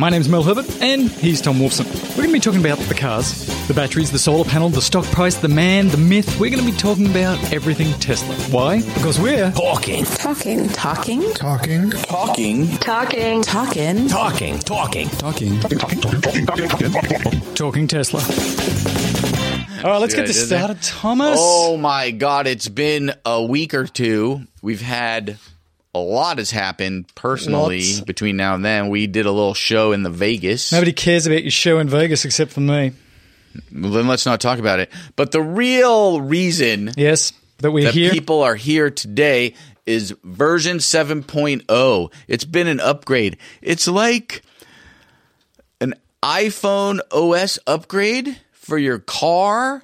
My name's Mel Herbert, and he's Tom Wolfson. We're going to be talking about the cars, the batteries, the solar panel, the stock price, the man, the myth. We're going to be talking about everything Tesla. Why? Because we're Talking. Talking. Talking. Talking. Talking. Talking. Talking. Talking. Talking. Talking. talking Talking Tesla. All right, let's get Yeah, this isn't it? Eh? started, Thomas. Oh my God! It's been a week or two. We've had a lot has happened personally Lots. between now and then. We did a little show in the Vegas. Nobody cares about your show in Vegas except for me. Well, then let's not talk about it. But the real reason Yes, that we're that here. people are here today is version 7.0. It's been an upgrade. It's like an iPhone OS upgrade for your car,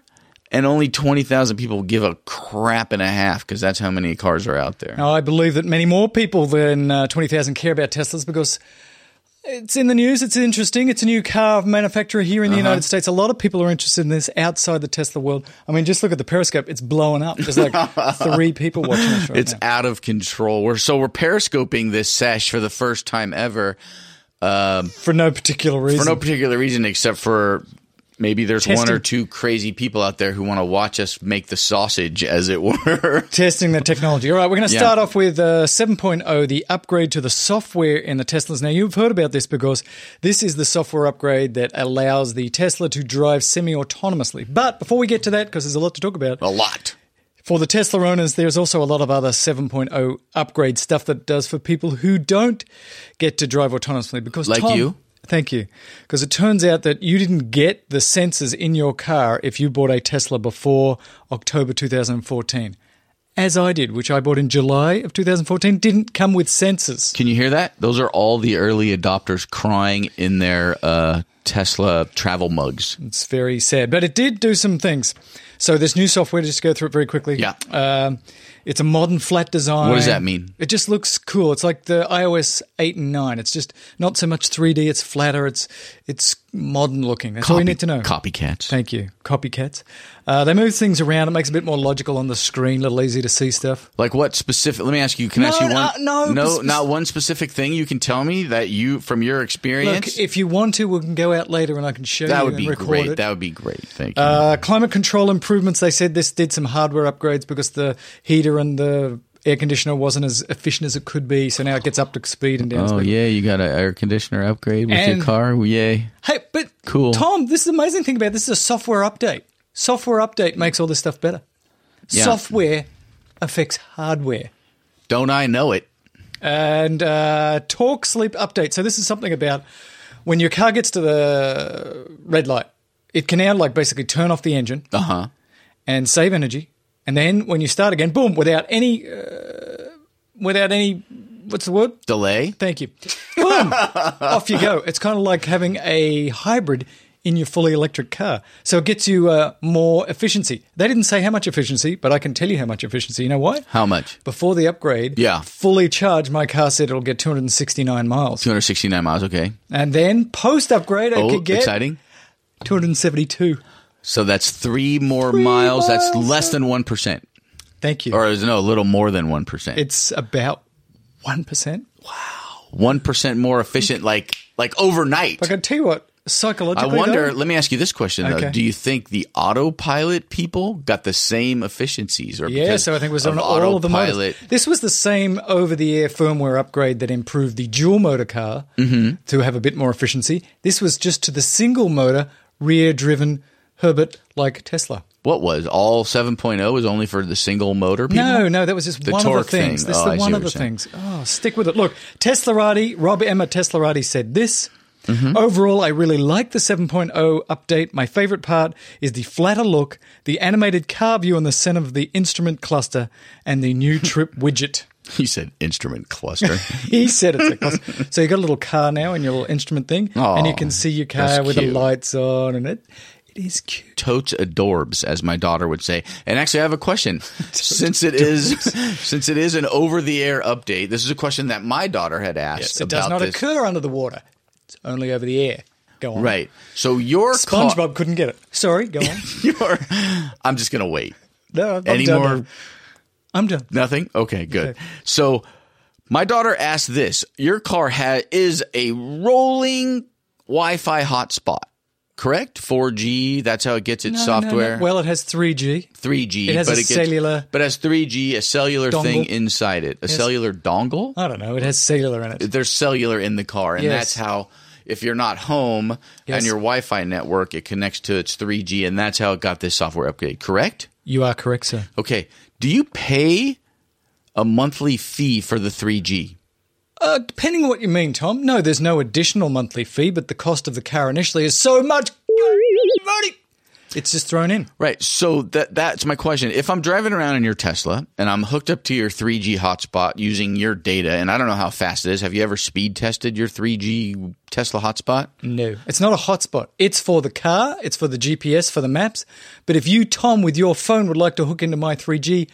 and only 20,000 people give a crap and a half because that's how many cars are out there. Now, I believe that many more people than uh, 20,000 care about Teslas because it's in the news. It's interesting. It's a new car manufacturer here in the Uh-huh. United States. A lot of people are interested in this outside the Tesla world. I mean, just look at the Periscope. It's blowing up. There's like three people watching us right It's now. out of control. We're so we're periscoping this sesh for the first time ever For no particular reason. for no particular reason except for maybe there's one or two crazy people out there who want to watch us make the sausage, as it were. Testing the technology. All right, we're going to Yeah. start off with uh, 7.0, the upgrade to the software in the Teslas. Now, you've heard about this because this is the software upgrade that allows the Tesla to drive semi autonomously. But before we get to that, because there's a lot to talk about, a lot. For the Tesla owners, there's also a lot of other 7.0 upgrade stuff that does for people who don't get to drive autonomously. Because Like Tom- you? Thank you. Because it turns out that you didn't get the sensors in your car if you bought a Tesla before October 2014. As I did, which I bought in July of 2014, didn't come with sensors. Can you hear that? Those are all the early adopters crying in their uh, Tesla travel mugs. It's very sad, but it did do some things. So this new software, just go through it very quickly. Yeah. Um, it's a modern flat design. What does that mean? It just looks cool. It's like the iOS eight and nine. It's just not so much 3D. It's flatter. It's it's modern looking. That's all you need to know. Copycats. Thank you. Copycats. Uh, they move things around. It makes it a bit more logical on the screen. A little easier to see stuff. Like what specific? Let me ask you. Can I No, ask you no, one? no, no, spec- not one specific thing you can tell me that you, from your experience, Look, if you want to, we can go out later and I can show that you That would be great. it. That would be great. Thank you. Uh, climate control improvements. They said this did some hardware upgrades because the heater and the air conditioner wasn't as efficient as it could be. So now it gets up to speed and down oh speed. yeah, you got an air conditioner upgrade with And- your car. Yay! Hey, but Cool. Tom, this is the amazing thing about this is a software update. Software update makes all this stuff better. Yeah. Software affects hardware. Don't I know it? And uh, talk sleep update. So this is something about when your car gets to the red light, it can now like basically turn off the engine Uh huh. and save energy. And then when you start again, boom, without any, uh, without any, what's the word? Delay. Thank you. Boom, off you go. It's kind of like having a hybrid in your fully electric car. So it gets you uh, more efficiency. They didn't say how much efficiency, but I can tell you how much efficiency. You know why? How much? Before the upgrade, Yeah. fully charged, my car said it'll get 269 miles. Two hundred sixty-nine miles. Okay. And then post upgrade, I Oh, could get exciting. 272. So that's three more Three miles. That's less than one percent, Thank you. or is no, a little more than one percent. It's about 1%. Wow. One percent more efficient, like like overnight. I can tell you what, I wonder. though- Let me ask you this question though: Okay. Do you think the autopilot people got the same efficiencies? Or Yeah, so I think it was on all of the motors. autopilot? This was the same over-the-air firmware upgrade that improved the dual motor car Mm-hmm. to have a bit more efficiency. This was just to the single motor rear-driven Herbert like Tesla. What was all 7.0 was only for the single motor people? No, no, that was just The one of the torque things. thing. This Oh, is the one of the saying. things. Oh, stick with it. Look, Teslarati, Rob Emma Teslarati said this. Mm-hmm. Overall, I really like the 7.0 update. My favorite part is the flatter look, the animated car view in the center of the instrument cluster, and the new trip widget. He said instrument cluster. He said it's a cluster. So you got a little car now in your little instrument thing, and you can see your car with the lights on, and it it is cute. Totes adorbs, as my daughter would say. And actually, I have a question. since it is since it is an over the air update, this is a question that my daughter had asked Yes, it does not this. occur under the water. It's only over the air. Go on. Right. So your car- SpongeBob couldn't get it. Sorry, go on. your I'm just gonna wait. No, I'm Any done more? now. I'm done. Nothing. Okay, good. Okay. So My daughter asked this: Your car ha- is a rolling Wi-Fi hotspot, correct? 4G. That's how it gets its No, no, no. software. Well, it has 3G. 3G. It has but a it gets, cellular but it has 3G, a cellular thing inside it, a cellular dongle. I don't know. It has cellular in it. There's cellular in the car, and Yes. that's how. If you're not home Yes. and your Wi-Fi network, it connects to its 3G, and that's how it got this software upgrade. Correct? You are correct, sir. Okay. Do you pay a monthly fee for the 3G? Uh, depending on what you mean, Tom. No, there's no additional monthly fee, but the cost of the car initially is so much money. It's just thrown in. Right. So that that's my question. If I'm driving around in your Tesla and I'm hooked up to your 3G hotspot using your data, and I don't know how fast it is. Have you ever speed tested your 3G Tesla hotspot? No, it's not a hotspot. It's for the car. It's for the GPS for the maps. But if you, Tom, with your phone would like to hook into my 3G,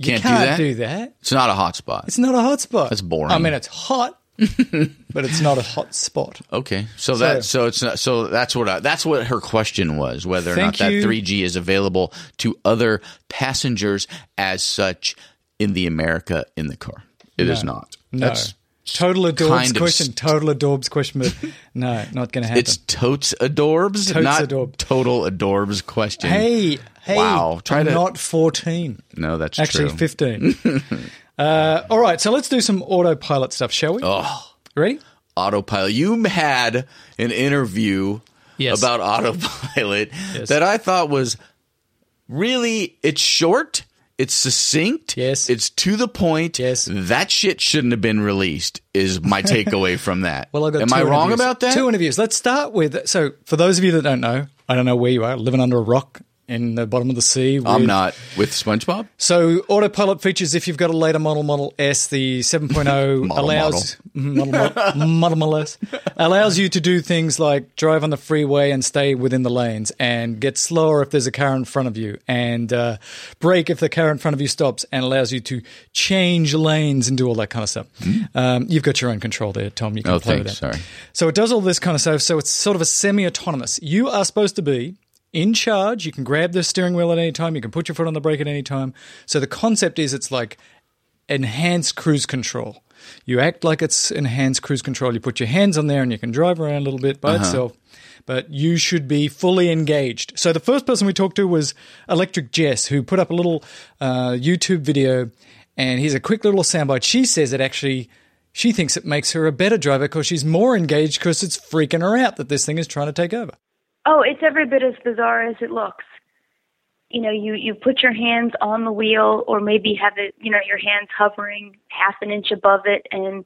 you Can't do can't that? do that. It's not a hotspot. It's not a hotspot. That's boring. I mean, it's hot, but it's not a hot spot. Okay, so, that so it's not, so that's what I, that's what her question was whether or not Thank that you. 3G is available to other passengers as such in the America in the car. It is No. not. No. That's Total Adorbs kind of question. st- Total Adorbs question. But no, not going to happen. it's totes adorbs, Totes not adorbs. total adorbs question. hey, hey. Wow, try I'm to- not 14. no, that's Actually, true. 15. uh, all right, so let's do some autopilot stuff, shall we? Oh, Ready? autopilot. You had an interview Yes. about autopilot Yes. that I thought was really it's short, it's succinct, Yes. it's to the point. Yes. That shit shouldn't have been released is my takeaway from that. Well, I got Am I wrong interviews. about that? Two interviews. Let's start with. So, for those of you that don't know, I don't know where you are, living under a rock in the bottom of the sea. I'm not with SpongeBob. So, autopilot features if you've got a later model, Model S, the 7.0 Model, allows model, model, model, model S allows you to do things like drive on the freeway and stay within the lanes, and get slower if there's a car in front of you, and uh, brake if the car in front of you stops, and allows you to change lanes and do all that kind of stuff. Um, you've got your own control there, Tom. You can. Oh, play with thanks. that. Sorry. So it does all this kind of stuff. So it's sort of a semi-autonomous. You are supposed to be in charge. You can grab the steering wheel at any time. You can put your foot on the brake at any time. So the concept is it's like enhanced cruise control. You act like it's enhanced cruise control. You put your hands on there and you can drive around a little bit by itself. But you should be fully engaged. So the first person we talked to was Electric Jen, who put up a little uh, YouTube video, and here's a quick little soundbite. She says it actually she thinks it makes her a better driver because she's more engaged because it's freaking her out that this thing is trying to take over. Oh, it's every bit as bizarre as it looks. You know, you you put your hands on the wheel, or maybe have it, you know, your hands hovering half an inch above it, and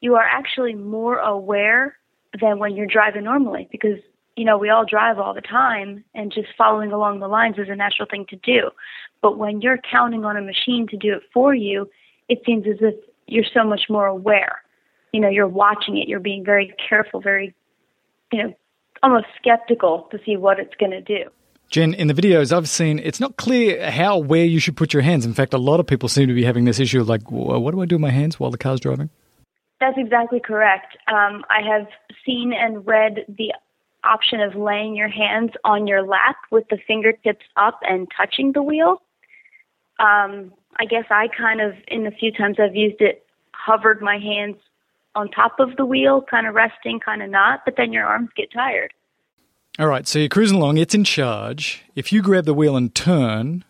you are actually more aware than when you're driving normally because you know we all drive all the time, and just following along the lines is a natural thing to do. But when you're counting on a machine to do it for you, it seems as if you're so much more aware. You know, you're watching it, you're being very careful, very, you know, almost skeptical to see what it's going to do. Jen, in the videos I've seen, it's not clear how where you should put your hands. In fact, a lot of people seem to be having this issue of like, what do I do with my hands while the car's driving? That's exactly correct. Um, I have seen and read the option of laying your hands on your lap with the fingertips up and touching the wheel. Um, I guess I kind of, in the few times I've used it, hovered my hands on top of the wheel, kind of resting, kind of not, but then your arms get tired. All right, so you're cruising along, it's in charge. If you grab the wheel and turn,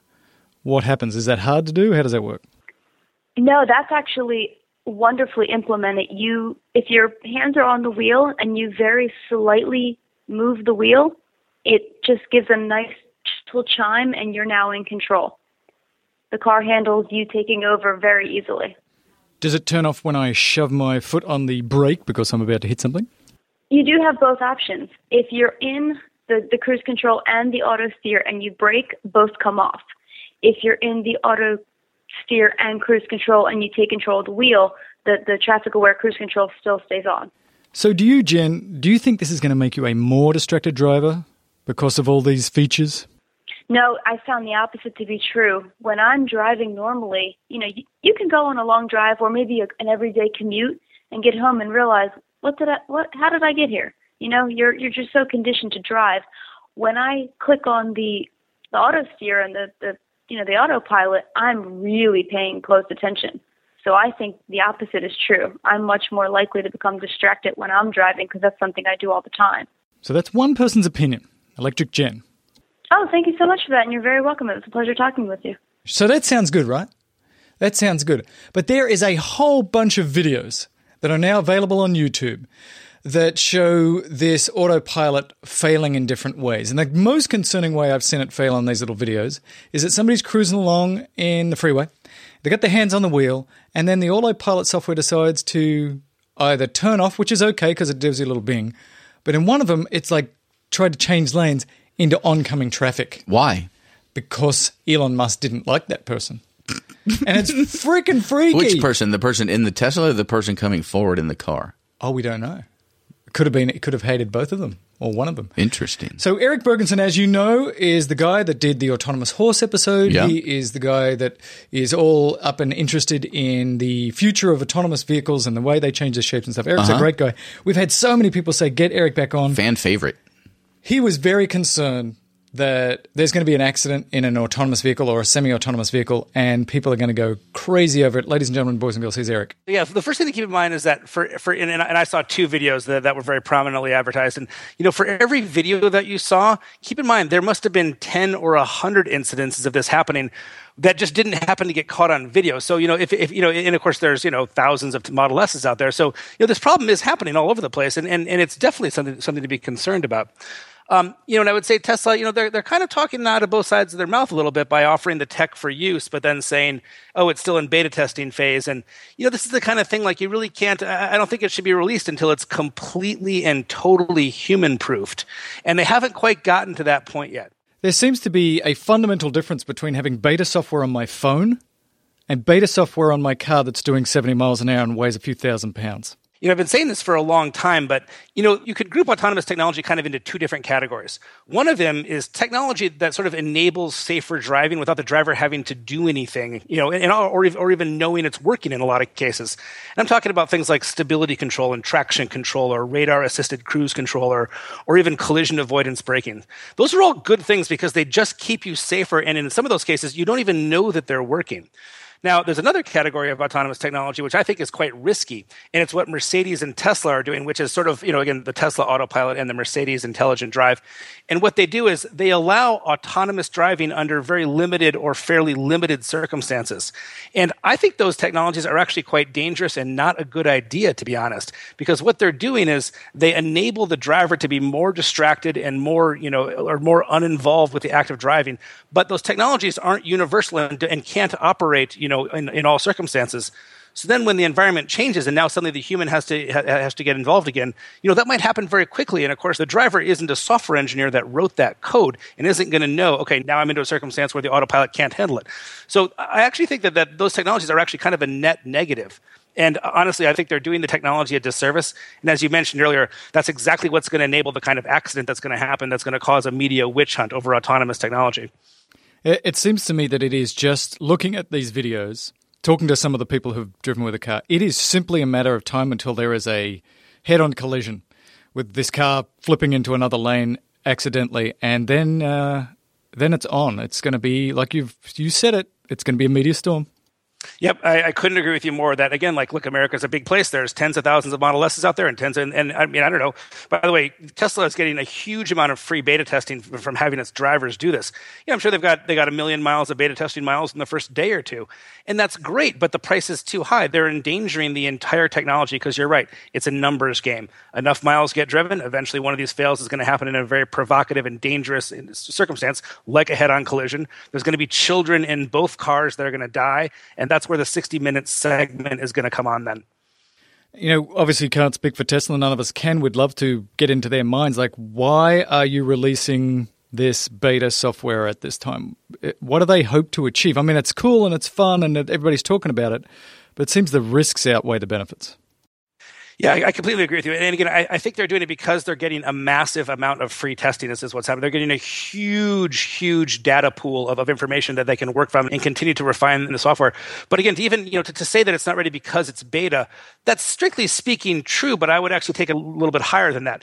what happens? Is that hard to do? How does that work? No, that's actually wonderfully implemented. You, if your hands are on the wheel and you very slightly move the wheel, it just gives a nice little chime, and you're now in control. The car handles you taking over very easily. Does it turn off when I shove my foot on the brake because I'm about to hit something? You do have both options. If you're in the, the cruise control and the auto steer and you brake, both come off. If you're in the auto steer and cruise control and you take control of the wheel, the, the traffic aware cruise control still stays on. So, do you, Jen, do you think this is going to make you a more distracted driver because of all these features? No, I found the opposite to be true. When I'm driving normally, you know, you, you can go on a long drive or maybe a, an everyday commute and get home and realize, what did I, what, how did I get here? You know, you're you're just so conditioned to drive. When I click on the the auto steer and the the you know the autopilot, I'm really paying close attention. So I think the opposite is true. I'm much more likely to become distracted when I'm driving because that's something I do all the time. So that's one person's opinion. Electric Jen. Oh, thank you so much for that, and you're very welcome. It was a pleasure talking with you. So that sounds good, right? That sounds good. But there is a whole bunch of videos that are now available on YouTube that show this autopilot failing in different ways. And the most concerning way I've seen it fail on these little videos is that somebody's cruising along in the freeway, they got their hands on the wheel, and then the autopilot software decides to either turn off, which is okay because it gives you a little bing, but in one of them, it's like tried to change lanes into oncoming traffic Why? because Elon Musk didn't like that person. And it's freaking freaky. Which person? The person in the Tesla or the person coming forward in the car? Oh, we don't know. Could have been. It could have hated both of them or one of them. Interesting. So Eric Bergerson, as you know, is the guy that did the autonomous horse episode. Yeah. He is the guy that is all up and interested in the future of autonomous vehicles and the way they change their shapes and stuff. Eric's a Uh-huh. great guy. We've had so many people say, "Get Eric back on." Fan favorite. he was very concerned that there's going to be an accident in an autonomous vehicle or a semi-autonomous vehicle, and people are going to go crazy over it. Ladies and gentlemen, boys and girls, here's Eric. Yeah, the first thing to keep in mind is that for for and, and I saw two videos that, that were very prominently advertised, and you know, for every video that you saw, keep in mind there must have been ten or hundred incidences of this happening that just didn't happen to get caught on video. So you know, if, if you know, and of course, there's you know thousands of Model S's out there, so you know, this problem is happening all over the place, and and, and it's definitely something something to be concerned about. Um, you know, and I would say Tesla, you know, they're they're kind of talking out of both sides of their mouth a little bit by offering the tech for use, but then saying, "Oh, it's still in beta testing phase." And you know, this is the kind of thing like you really can't. I don't think it should be released until it's completely and totally human proofed, and they haven't quite gotten to that point yet. There seems to be a fundamental difference between having beta software on my phone and beta software on my car that's doing 70 miles an hour and weighs a few thousand pounds. You know, I've been saying this for a long time, but you know, you could group autonomous technology kind of into two different categories. One of them is technology that sort of enables safer driving without the driver having to do anything, you know, and, or, or even knowing it's working in a lot of cases. And I'm talking about things like stability control and traction control or radar assisted cruise control or, or even collision avoidance braking. Those are all good things because they just keep you safer. And in some of those cases, you don't even know that they're working. Now, there's another category of autonomous technology which I think is quite risky, and it's what Mercedes and Tesla are doing, which is sort of, you know, again, the Tesla autopilot and the Mercedes intelligent drive. And what they do is they allow autonomous driving under very limited or fairly limited circumstances. And I think those technologies are actually quite dangerous and not a good idea, to be honest, because what they're doing is they enable the driver to be more distracted and more, you know, or more uninvolved with the act of driving. But those technologies aren't universal and, and can't operate, you know, in, in all circumstances. So then, when the environment changes, and now suddenly the human has to ha- has to get involved again, you know that might happen very quickly. And of course, the driver isn't a software engineer that wrote that code and isn't going to know. Okay, now I'm into a circumstance where the autopilot can't handle it. So I actually think that, that those technologies are actually kind of a net negative. And honestly, I think they're doing the technology a disservice. And as you mentioned earlier, that's exactly what's going to enable the kind of accident that's going to happen that's going to cause a media witch hunt over autonomous technology. It, seems to me that it is just looking at these videos, talking to some of the people who've driven with a car, it is simply a matter of time until there is a head on collision with this car flipping into another lane accidentally. And then, uh, then it's on. It's going to be, like you've you said it, it's going to be a media storm. Yep, I, I, couldn't agree with you more. That again, like, look, America's a big place. There's tens of thousands of Model S's out there, and tens, and, and I mean, I don't know. By the way, Tesla is getting a huge amount of free beta testing from, from having its drivers do this. Yeah, I'm sure they've got they got a million miles of beta testing miles in the first day or two, and that's great. But the price is too high. They're endangering the entire technology because you're right. It's a numbers game. Enough miles get driven. Eventually, one of these fails is going to happen in a very provocative and dangerous circumstance, like a head-on collision. There's going to be children in both cars that are going to die, and that's where the 60 minute segment is going to come on then. You know, obviously, you can't speak for Tesla. None of us can. We'd love to get into their minds. Like, why are you releasing this beta software at this time? Eh, what do they hope to achieve? I mean, it's cool and it's fun and everybody's talking about it, but it seems the risks outweigh the benefits. Yeah, I, completely agree with you. And again, I, I, think they're doing it because they're getting a massive amount of free testing. This is what's happening. They're getting a huge, huge data pool of, of information that they can work from and continue to refine the software. But again, to even you know to, to say that it's not ready because it's beta, that's strictly speaking true. But I would actually take a little bit higher than that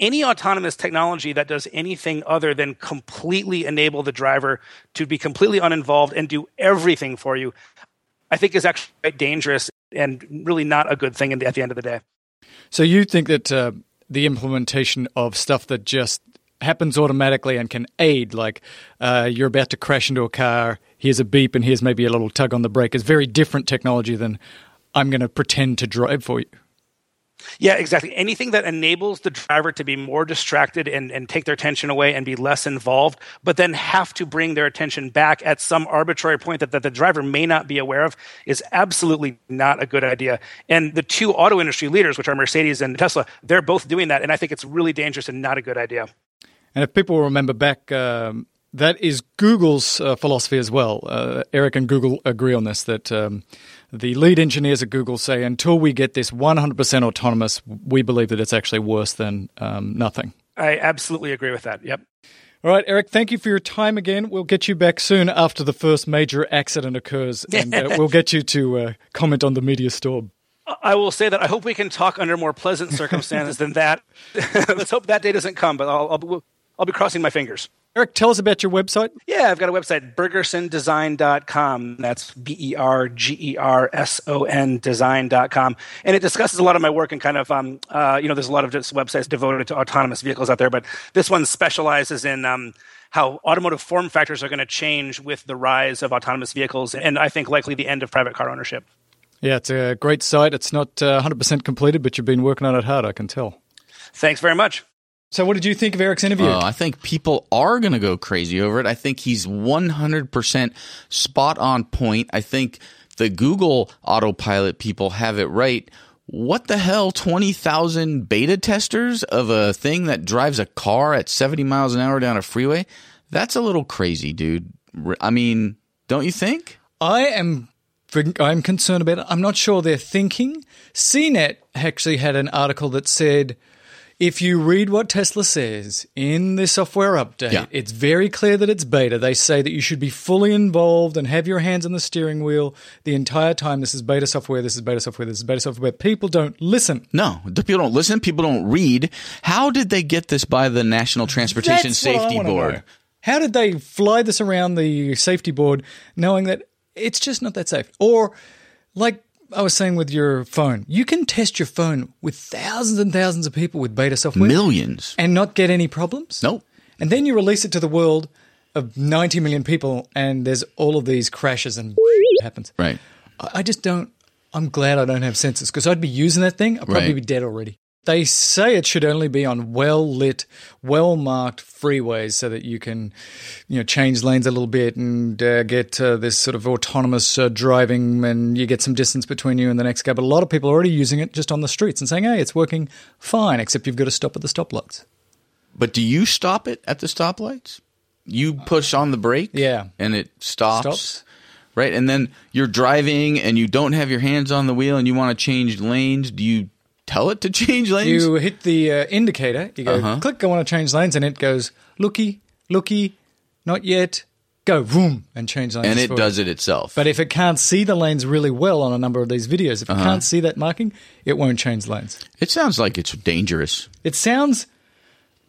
any autonomous technology that does anything other than completely enable the driver to be completely uninvolved and do everything for you I think is actually quite dangerous and really not a good thing at the end of the day. So you think that uh, the implementation of stuff that just happens automatically and can aid, like uh, you're about to crash into a car, here's a beep, and here's maybe a little tug on the brake, is very different technology than I'm going to pretend to drive for you. Yeah, exactly. Anything that enables the driver to be more distracted and, and take their attention away and be less involved, but then have to bring their attention back at some arbitrary point that, that the driver may not be aware of is absolutely not a good idea. And the two auto industry leaders, which are Mercedes and Tesla, they're both doing that. And I think it's really dangerous and not a good idea. And if people remember back, um, that is Google's uh, philosophy as well. Uh, Eric and Google agree on this that um, the lead engineers at Google say until we get this 100% autonomous, we believe that it's actually worse than um, nothing. I absolutely agree with that. Yep. All right, Eric, thank you for your time again. We'll get you back soon after the first major accident occurs, and uh, we'll get you to uh, comment on the media storm. I will say that I hope we can talk under more pleasant circumstances than that. Let's hope that day doesn't come, but I'll, I'll, I'll be crossing my fingers. Eric, tell us about your website. Yeah, I've got a website, bergersondesign.com. That's B E R G E R S O N design.com. And it discusses a lot of my work and kind of, um, uh, you know, there's a lot of just websites devoted to autonomous vehicles out there, but this one specializes in um, how automotive form factors are going to change with the rise of autonomous vehicles and I think likely the end of private car ownership. Yeah, it's a great site. It's not uh, 100% completed, but you've been working on it hard, I can tell. Thanks very much. So, what did you think of Eric's interview? Oh, I think people are going to go crazy over it. I think he's 100% spot on point. I think the Google autopilot people have it right. What the hell? 20,000 beta testers of a thing that drives a car at 70 miles an hour down a freeway? That's a little crazy, dude. I mean, don't you think? I am I'm concerned about it. I'm not sure they're thinking. CNET actually had an article that said if you read what Tesla says in the software update, yeah. it's very clear that it's beta. They say that you should be fully involved and have your hands on the steering wheel the entire time. This is beta software. This is beta software. This is beta software. People don't listen. No, people don't listen. People don't read. How did they get this by the National Transportation That's Safety Board? Know. How did they fly this around the safety board knowing that it's just not that safe? Or like I was saying with your phone, you can test your phone with thousands and thousands of people with beta software. Millions. And not get any problems. Nope. And then you release it to the world of 90 million people and there's all of these crashes and happens. Right. I just don't, I'm glad I don't have sensors because I'd be using that thing. I'd probably right. be dead already. They say it should only be on well lit, well marked freeways so that you can, you know, change lanes a little bit and uh, get uh, this sort of autonomous uh, driving, and you get some distance between you and the next guy. But a lot of people are already using it just on the streets and saying, "Hey, it's working fine," except you've got to stop at the stoplights. But do you stop it at the stoplights? You push on the brake, yeah, and it stops. stops right? And then you're driving and you don't have your hands on the wheel and you want to change lanes. Do you tell it to change lanes? You hit the uh, indicator. You go uh-huh. click. I want to change lanes, and it goes looky, looky, not yet. Go boom and change lanes. And it does it itself. But if it can't see the lanes really well on a number of these videos, if uh-huh. it can't see that marking, it won't change lanes. It sounds like it's dangerous. It sounds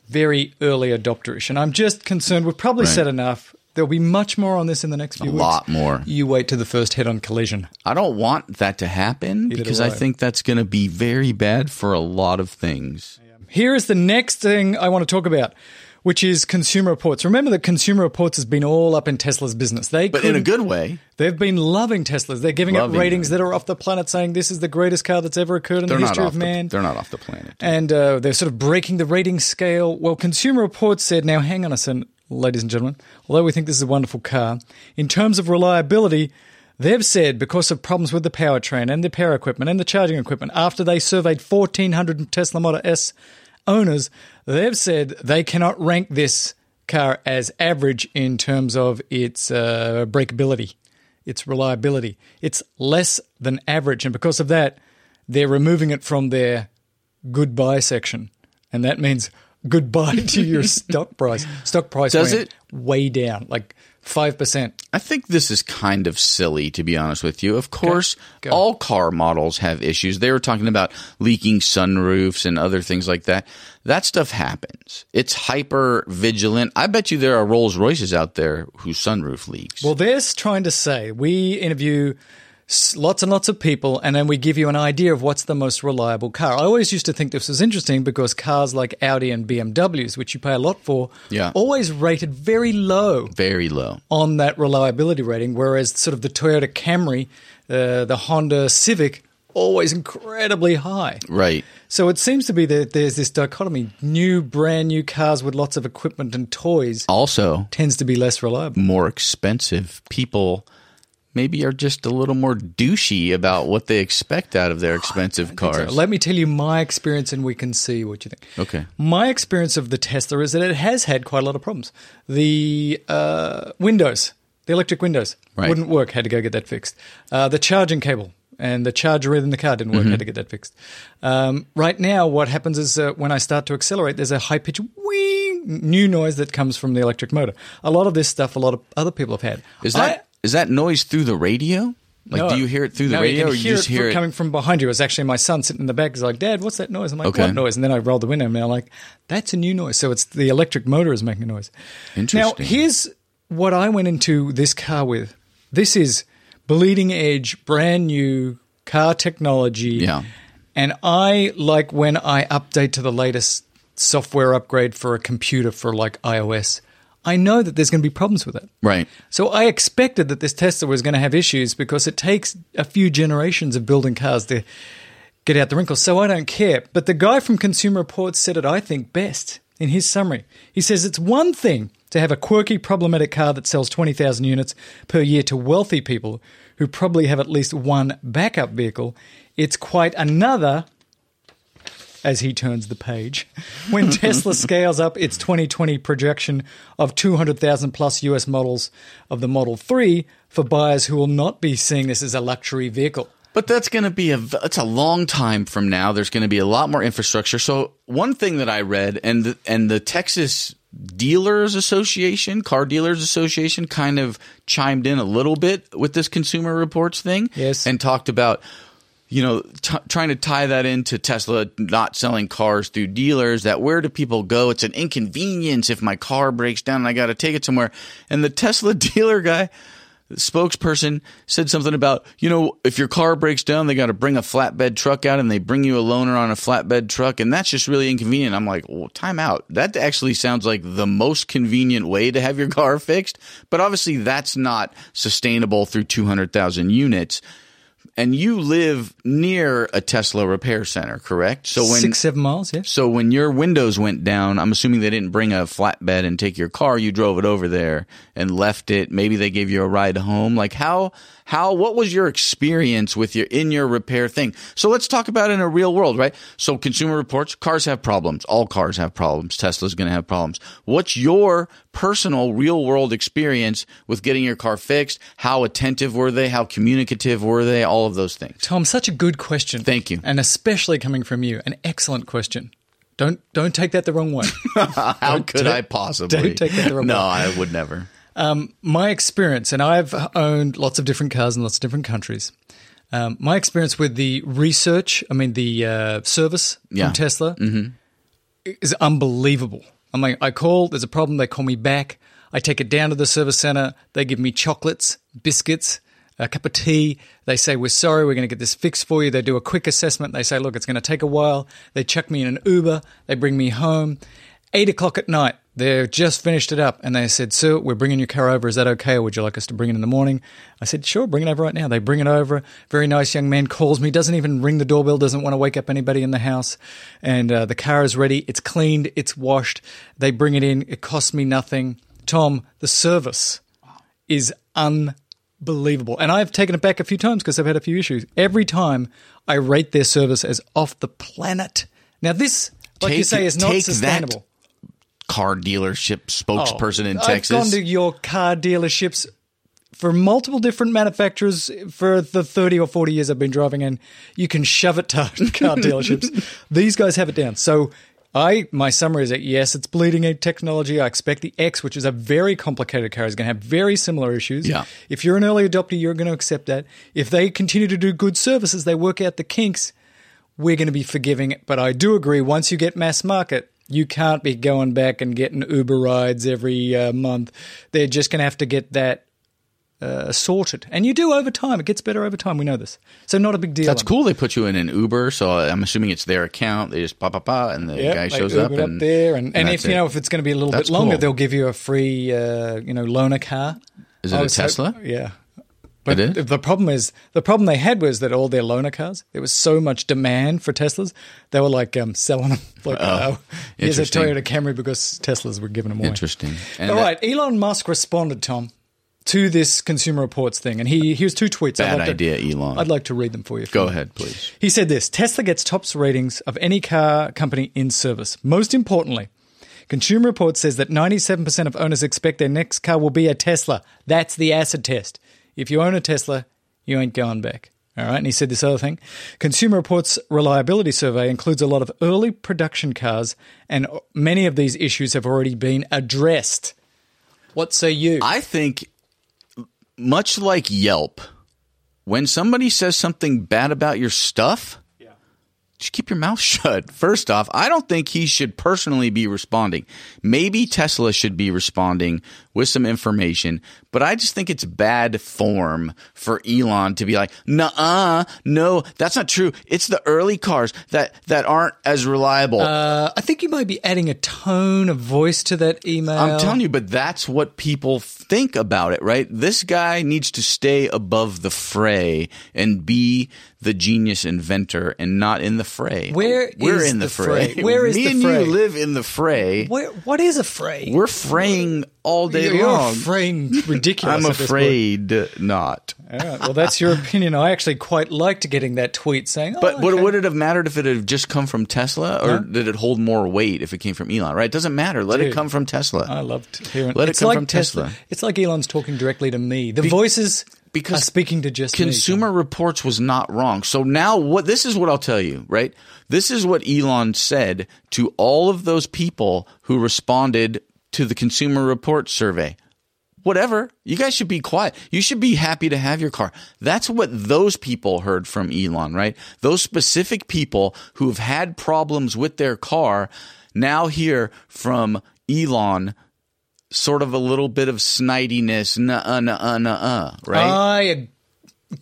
very early adopterish, and I'm just concerned. We've probably right. said enough. There'll be much more on this in the next few a weeks. A lot more. You wait to the first head-on collision. I don't want that to happen Either because I. Think that's going to be very bad for a lot of things. Here is the next thing I want to talk about, which is Consumer Reports. Remember that Consumer Reports has been all up in Tesla's business. They but in a good way. They've been loving Teslas. They're giving loving it ratings them. that are off the planet, saying this is the greatest car that's ever occurred in they're the history of man. The, they're not off the planet. And uh, they're sort of breaking the rating scale. Well, Consumer Reports said, now hang on a second ladies and gentlemen, although we think this is a wonderful car, in terms of reliability, they've said because of problems with the powertrain and the power equipment and the charging equipment, after they surveyed 1,400 Tesla Model S owners, they've said they cannot rank this car as average in terms of its uh, breakability, its reliability. It's less than average, and because of that, they're removing it from their goodbye section. And that means goodbye to your stock price. Stock price does it way down, like five percent. I think this is kind of silly, to be honest with you. Of course, okay. all car models have issues. They were talking about leaking sunroofs and other things like that. That stuff happens. It's hyper vigilant. I bet you there are Rolls Royces out there whose sunroof leaks. Well, they're trying to say we interview lots and lots of people, and then we give you an idea of what's the most reliable car. I always used to think this was interesting because cars like Audi and BMWs, which you pay a lot for, Yeah. always rated very low Very low. on that reliability rating, whereas sort of the Toyota Camry, uh, the Honda Civic, always incredibly high. Right. So it seems to be that there's this dichotomy: new, brand new cars with lots of equipment and toys Also, tends to be less reliable. more expensive. People maybe are just a little more douchey about what they expect out of their expensive So cars. let me tell you my experience, and we can see what you think. Okay. My experience of the Tesla is that it has had quite a lot of problems. The uh, windows, the electric windows, Right. wouldn't work. Had to go get that fixed. Uh, the charging cable and the charger in the car didn't work. Mm-hmm. Had to get that fixed. Um, right now, what happens is uh, when I start to accelerate, there's a high pitched wing new noise that comes from the electric motor. A lot of this stuff, a lot of other people have had. Is that is that noise through the radio? Like, no, do you hear it through the no, radio, you or you hear just it hear it? coming from behind you? It was actually my son sitting in the back. He's like, "Dad, what's that noise?" I'm like, Okay. "What noise?" And then I rolled the window and I'm like, "That's a new noise." So it's the electric motor is making a noise. Interesting. Now, here's what I went into this car with. This is bleeding edge, brand new car technology. Yeah. And I like when I update to the latest software upgrade for a computer for like iOS. I know that there's going to be problems with it. Right. So I expected that this Tesla was going to have issues because it takes a few generations of building cars to get out the wrinkles. So I don't care. But the guy from Consumer Reports said it, I think, best in his summary. He says it's one thing to have a quirky, problematic car that sells 20,000 units per year to wealthy people who probably have at least one backup vehicle. It's quite another as he turns the page. When Tesla scales up its 2020 projection of 200,000 plus US models of the Model 3 for buyers who will not be seeing this as a luxury vehicle. But that's going to be a it's a long time from now. There's going to be a lot more infrastructure. So one thing that I read and the, and the Texas Dealers Association, Car Dealers Association kind of chimed in a little bit with this consumer reports thing Yes. and talked about you know t- trying to tie that into Tesla not selling cars through dealers that where do people go it's an inconvenience if my car breaks down and I got to take it somewhere and the Tesla dealer guy spokesperson said something about, you know, if your car breaks down, they got to bring a flatbed truck out and they bring you a loaner on a flatbed truck. And that's just really inconvenient. I'm like, well, time out. That actually sounds like the most convenient way to have your car fixed. But obviously that's not sustainable through 200,000 units. And you live near a Tesla repair center, correct? So when Six, seven miles, yes. so when your windows went down, I'm assuming they didn't bring a flatbed and take your car. You drove it over there and left it. Maybe they gave you a ride home. Like how how what was your experience with your in your repair thing? So let's talk about in a real world, right? So consumer reports, cars have problems. All cars have problems. Tesla's going to have problems. What's your personal real world experience with getting your car fixed? How attentive were they? How communicative were they? All of those things. Tom, such a good question. Thank you. And especially coming from you, an excellent question. Don't don't take that the wrong way. How could I possibly? don't take that the wrong no, way. I would never. My experience, and I've owned lots of different cars in lots of different countries. Um, my experience with the research, I mean the uh, service Yeah. from Tesla, is unbelievable. I'm like, I call, there's a problem, they call me back. I take it down to the service center. They give me chocolates, biscuits, a cup of tea. They say, We're sorry, we're going to get this fixed for you. They do a quick assessment. They say, Look, it's going to take a while. They chuck me in an Uber. They bring me home. Eight o'clock at night, they've just finished it up. And they said, Sir, we're bringing your car over. Is that okay? Or would you like us to bring it in the morning? I said, Sure, bring it over right now. They bring it over. Very nice young man calls me, doesn't even ring the doorbell, doesn't want to wake up anybody in the house. And uh, the car is ready. It's cleaned, it's washed. They bring it in. It costs me nothing. Tom, the service is unbelievable. And I've taken it back a few times because I've had a few issues. Every time I rate their service as off the planet. Now, this, like you say, is not take sustainable. Car dealership spokesperson in Oh, I've Texas. gone to your car dealerships for multiple different manufacturers for the 30 or 40 years I've been driving, and you can shove it to car dealerships. These guys have it down. So, I my summary is that yes, it's bleeding edge technology. I expect the X, which is a very complicated car, is going to have very similar issues. Yeah. If you're an early adopter, you're going to accept that. If they continue to do good services, they work out the kinks, we're going to be forgiving it. But I do agree, once you get mass market, you can't be going back and getting Uber rides every uh, month. They're just going to have to get that uh, sorted. And you do over time. It gets better over time. We know this. So not a big deal. That's cool. They put you in an Uber, so I'm assuming it's their account. They just pop, pop, pop, and the Yep, guy shows Uber up, it and there, and, and, that's if you it. know if it's going to be a little That's bit longer, cool. they'll give you a free, uh, you know, loaner car. Is it I a was hope- Tesla? yeah. But the problem is the problem they had was that all their loaner cars there was so much demand for Teslas they were like um, selling them like oh, here's a. Toyota Camry because Teslas were giving them away. Interesting. And All that- right, Elon Musk responded, Tom, to this Consumer Reports thing, and he here's two tweets. I'd Bad like to- idea, Elon. I'd like to read them for you. Go want. ahead, please. He said this Tesla gets tops ratings of any car company in service. Most importantly, Consumer Reports says that 97% of owners expect their next car will be a Tesla. That's the acid test. If you own a Tesla, you ain't going back. All right. And he said this other thing Consumer Reports reliability survey includes a lot of early production cars, and many of these issues have already been addressed. What say you? I think, much like Yelp, when somebody says something bad about your stuff, just keep your mouth shut. First off, I don't think he should personally be responding. Maybe Tesla should be responding with some information, but I just think it's bad form for Elon to be like, "Nah, no, that's not true. It's the early cars that that aren't as reliable." Uh, I think you might be adding a tone of voice to that email. I'm telling you, but that's what people think about it, right? This guy needs to stay above the fray and be the genius inventor and not in the fray. Where we're is in the, the fray? fray? Where is Me the and fray? you live in the fray. Where, what is a fray? We're fraying all day You're long. ridiculous. I'm at this point. afraid not. All right, well, that's your opinion. I actually quite liked getting that tweet saying, oh, But would, okay. would it have mattered if it had just come from Tesla, or did it hold more weight if it came from Elon? Right? It doesn't matter. Let it come from Tesla. I loved hearing. Let it come like from Tesla. It's like Elon's talking directly to me. The voices because are speaking to just me, Consumer Reports was not wrong. So now what this is what I'll tell you, right? This is what Elon said to all of those people who responded to the Consumer Report survey. Whatever. You guys should be quiet. You should be happy to have your car. That's what those people heard from Elon, right? Those specific people who have had problems with their car now hear from Elon sort of a little bit of snitiness, nuh-uh, nuh-uh, nuh-uh, right? I am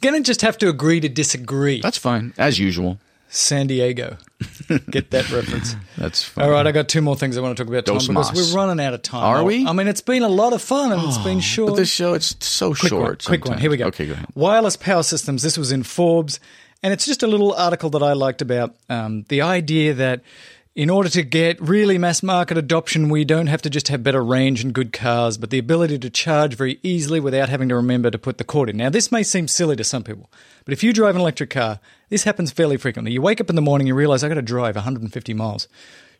gonna just have to agree to disagree. That's fine, as usual. San Diego, get that reference. That's fine. All right, I got two more things I want to talk about, Tom, Dos because mas. we're running out of time. Are we? I mean, it's been a lot of fun and it's been short. But this show, it's so quick short. One, quick one. Here we go. Okay, go ahead. Wireless power systems. This was in Forbes, and it's just a little article that I liked about um, the idea that in order to get really mass market adoption, we don't have to just have better range and good cars, but the ability to charge very easily without having to remember to put the cord in. Now, this may seem silly to some people, but if you drive an electric car, this happens fairly frequently. You wake up in the morning, you realize I got to drive 150 miles.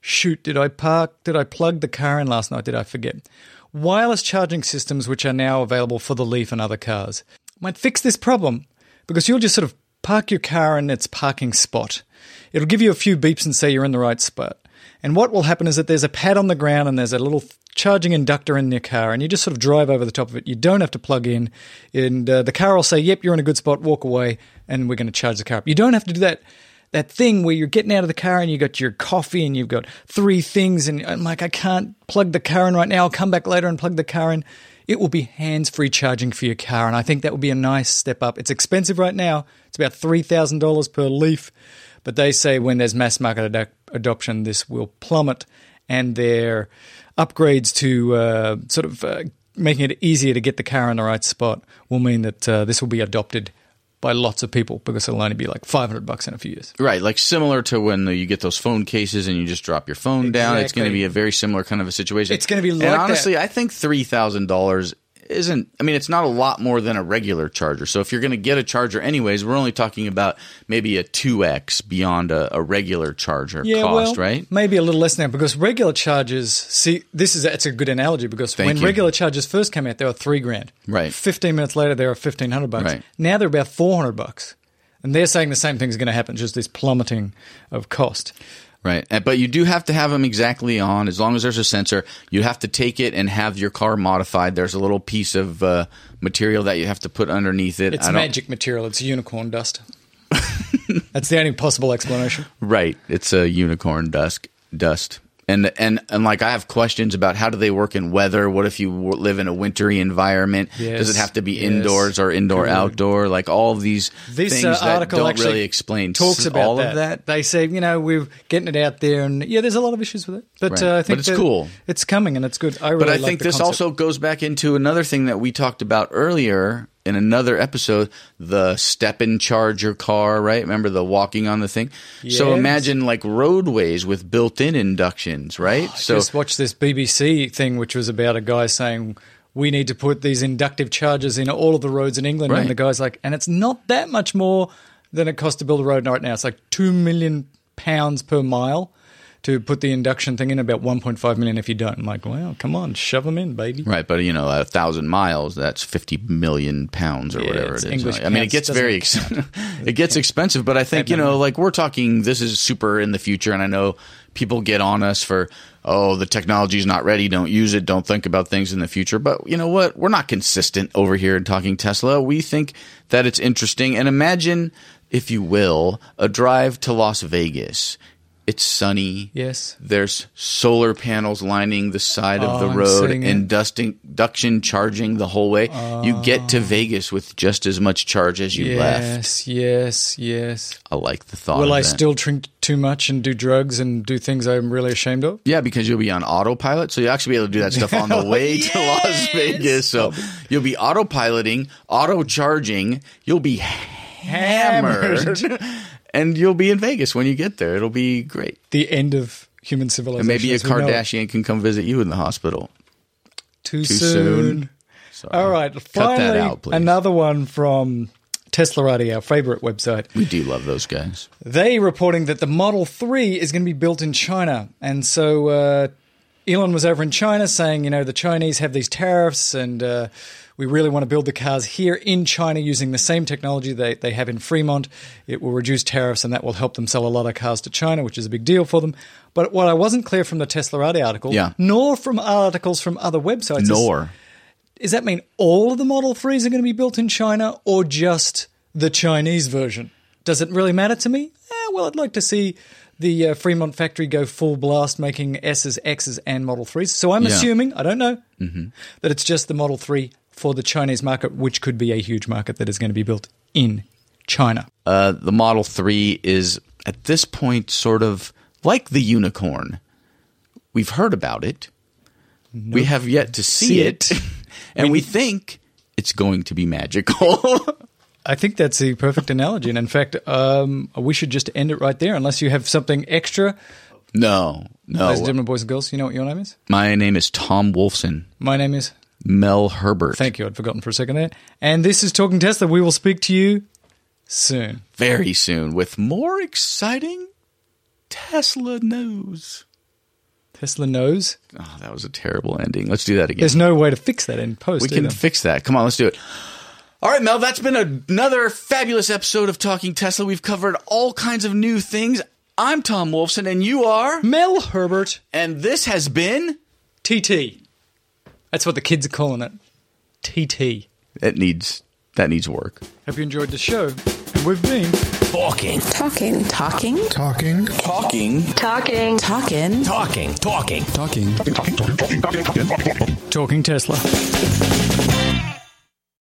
Shoot, did I park? Did I plug the car in last night? Did I forget? Wireless charging systems, which are now available for the Leaf and other cars, might fix this problem because you'll just sort of park your car in its parking spot. It'll give you a few beeps and say you're in the right spot. And what will happen is that there's a pad on the ground and there's a little charging inductor in your car, and you just sort of drive over the top of it. You don't have to plug in, and uh, the car will say, "Yep, you're in a good spot. Walk away, and we're going to charge the car up." You don't have to do that. That thing where you're getting out of the car and you got your coffee and you've got three things, and I'm like, I can't plug the car in right now. I'll come back later and plug the car in. It will be hands free charging for your car, and I think that would be a nice step up. It's expensive right now, it's about $3,000 per leaf, but they say when there's mass market ado- adoption, this will plummet, and their upgrades to uh, sort of uh, making it easier to get the car in the right spot will mean that uh, this will be adopted by lots of people because it'll only be like 500 bucks in a few years. Right, like similar to when the, you get those phone cases and you just drop your phone down. It's going to be a very similar kind of a situation. It's gonna be And like that. honestly, I think three thousand dollars isn't. I mean, it's not a lot more than a regular charger. So if you're going to get a charger, anyways, we're only talking about maybe a two x beyond a, a regular charger Yeah, cost, well, right? Maybe a little less now because regular charges. See, this is it's a good analogy because Thank when you. regular charges first came out, they were three grand. Right. Fifteen minutes later, they were fifteen hundred bucks. Right. Now they're about four hundred bucks, and they're saying the same thing is going to happen, just this plummeting of cost. Right. But you do have to have them exactly on. As long as there's a sensor, you have to take it and have your car modified. There's a little piece of uh, material that you have to put underneath it. It's magic material. It's unicorn dust. That's the only possible explanation. Right. It's a unicorn dust. Dust. And, and and like I have questions about how do they work in weather? What if you w- live in a wintry environment? Does it have to be yes. indoors or indoor Correct. outdoor? Like all of these This things uh, that article don't actually really explain talks about all that. of that. They say you know we're getting it out there, and yeah, there's a lot of issues with it, but Right. uh, I But think it's cool. It's coming, and it's good. I really But I think this concept. also goes back into another thing that we talked about earlier in another episode the step and charge your car, right? Remember the walking on the thing? So imagine like roadways with built in inductions, right? Oh, so just watch this BBC thing, which was about a guy saying we need to put these inductive charges in all of the roads in England, Right. and the guy's like, and it's not that much more than it costs to build a road right now. It's like two million pounds per mile to put the induction thing in, about one point five million if you don't. I'm like, well, come on, shove them in, baby. Right, but you know, a thousand miles, that's 50 million pounds or Yeah, whatever it is. English I mean, it gets very, ex- it gets expensive, but I think, you know, like we're talking, this is super in the future. And I know people get on us for, oh, the technology's not ready. Don't use it. Don't think about things in the future. But you know what? We're not consistent over here in talking Tesla. We think that it's interesting. And imagine, if you will, a drive to Las Vegas. It's sunny. Yes. There's solar panels lining the side of Oh, the road and dusting, induction charging the whole way. you get to oh. Vegas with just as much charge as you left. Yes, yes, yes. I like the thought. Will of I that. still drink too much and do drugs and do things I'm really ashamed of? Yeah, because you'll be on autopilot, so you'll actually be able to do that stuff on the way to Las Vegas. So you'll be autopiloting, auto charging. You'll be hammered, and you'll be in Vegas when you get there. It'll be great. The end of human civilization. And maybe a as we know it. Kardashian can come visit you in the hospital. Too, Too soon. soon. Sorry. All right. Cut Finally, that out, please. another one from Teslarati, our favorite website. We do love those guys. They reporting that the Model 3 is going to be built in China. And so uh, Elon was over in China saying, you know, the Chinese have these tariffs and uh, we really want to build the cars here in China using the same technology they, they have in Fremont. It will reduce tariffs and that will help them sell a lot of cars to China, which is a big deal for them. But what I wasn't clear from the Teslarati article, Yeah. nor from articles from other websites, is- Nor. does that mean all of the Model 3s are going to be built in China or just the Chinese version? Does it really matter to me? Eh, well, I'd like to see the uh, Fremont factory go full blast making S's, X's, and Model 3s. So I'm Yeah. assuming, I don't know, that it's just the Model 3 for the Chinese market, which could be a huge market that is going to be built in China. Uh, the Model 3 is at this point sort of like the unicorn. We've heard about it. We have yet to see, See it. it. and we think it's going to be magical. I think that's the perfect analogy. And in fact, um, we should just end it right there, unless you have something extra. no, no. Ladies and gentlemen, boys and girls, you know what your name is? My name is Tom Wolfson. My name is Mel Herbert. Thank you. I'd forgotten for a second there. And this is Talking Tesla. We will speak to you soon. Very soon with more exciting Tesla news. Tesla knows. Oh, that was a terrible ending. Let's do that again. There's no way to fix that in post. We can either. fix that. Come on, let's do it. All right, Mel, that's been another fabulous episode of Talking Tesla. We've covered all kinds of new things. I'm Tom Wolfson, and you are. Mel Herbert And this has been. TT. That's what the kids are calling it. TT. It needs. That needs work. Hope you enjoyed the show. And we've been Talking. Talking. Talking. Talking. Talking. Talking. Talking. Talking. Talking. Talking Talking Tesla.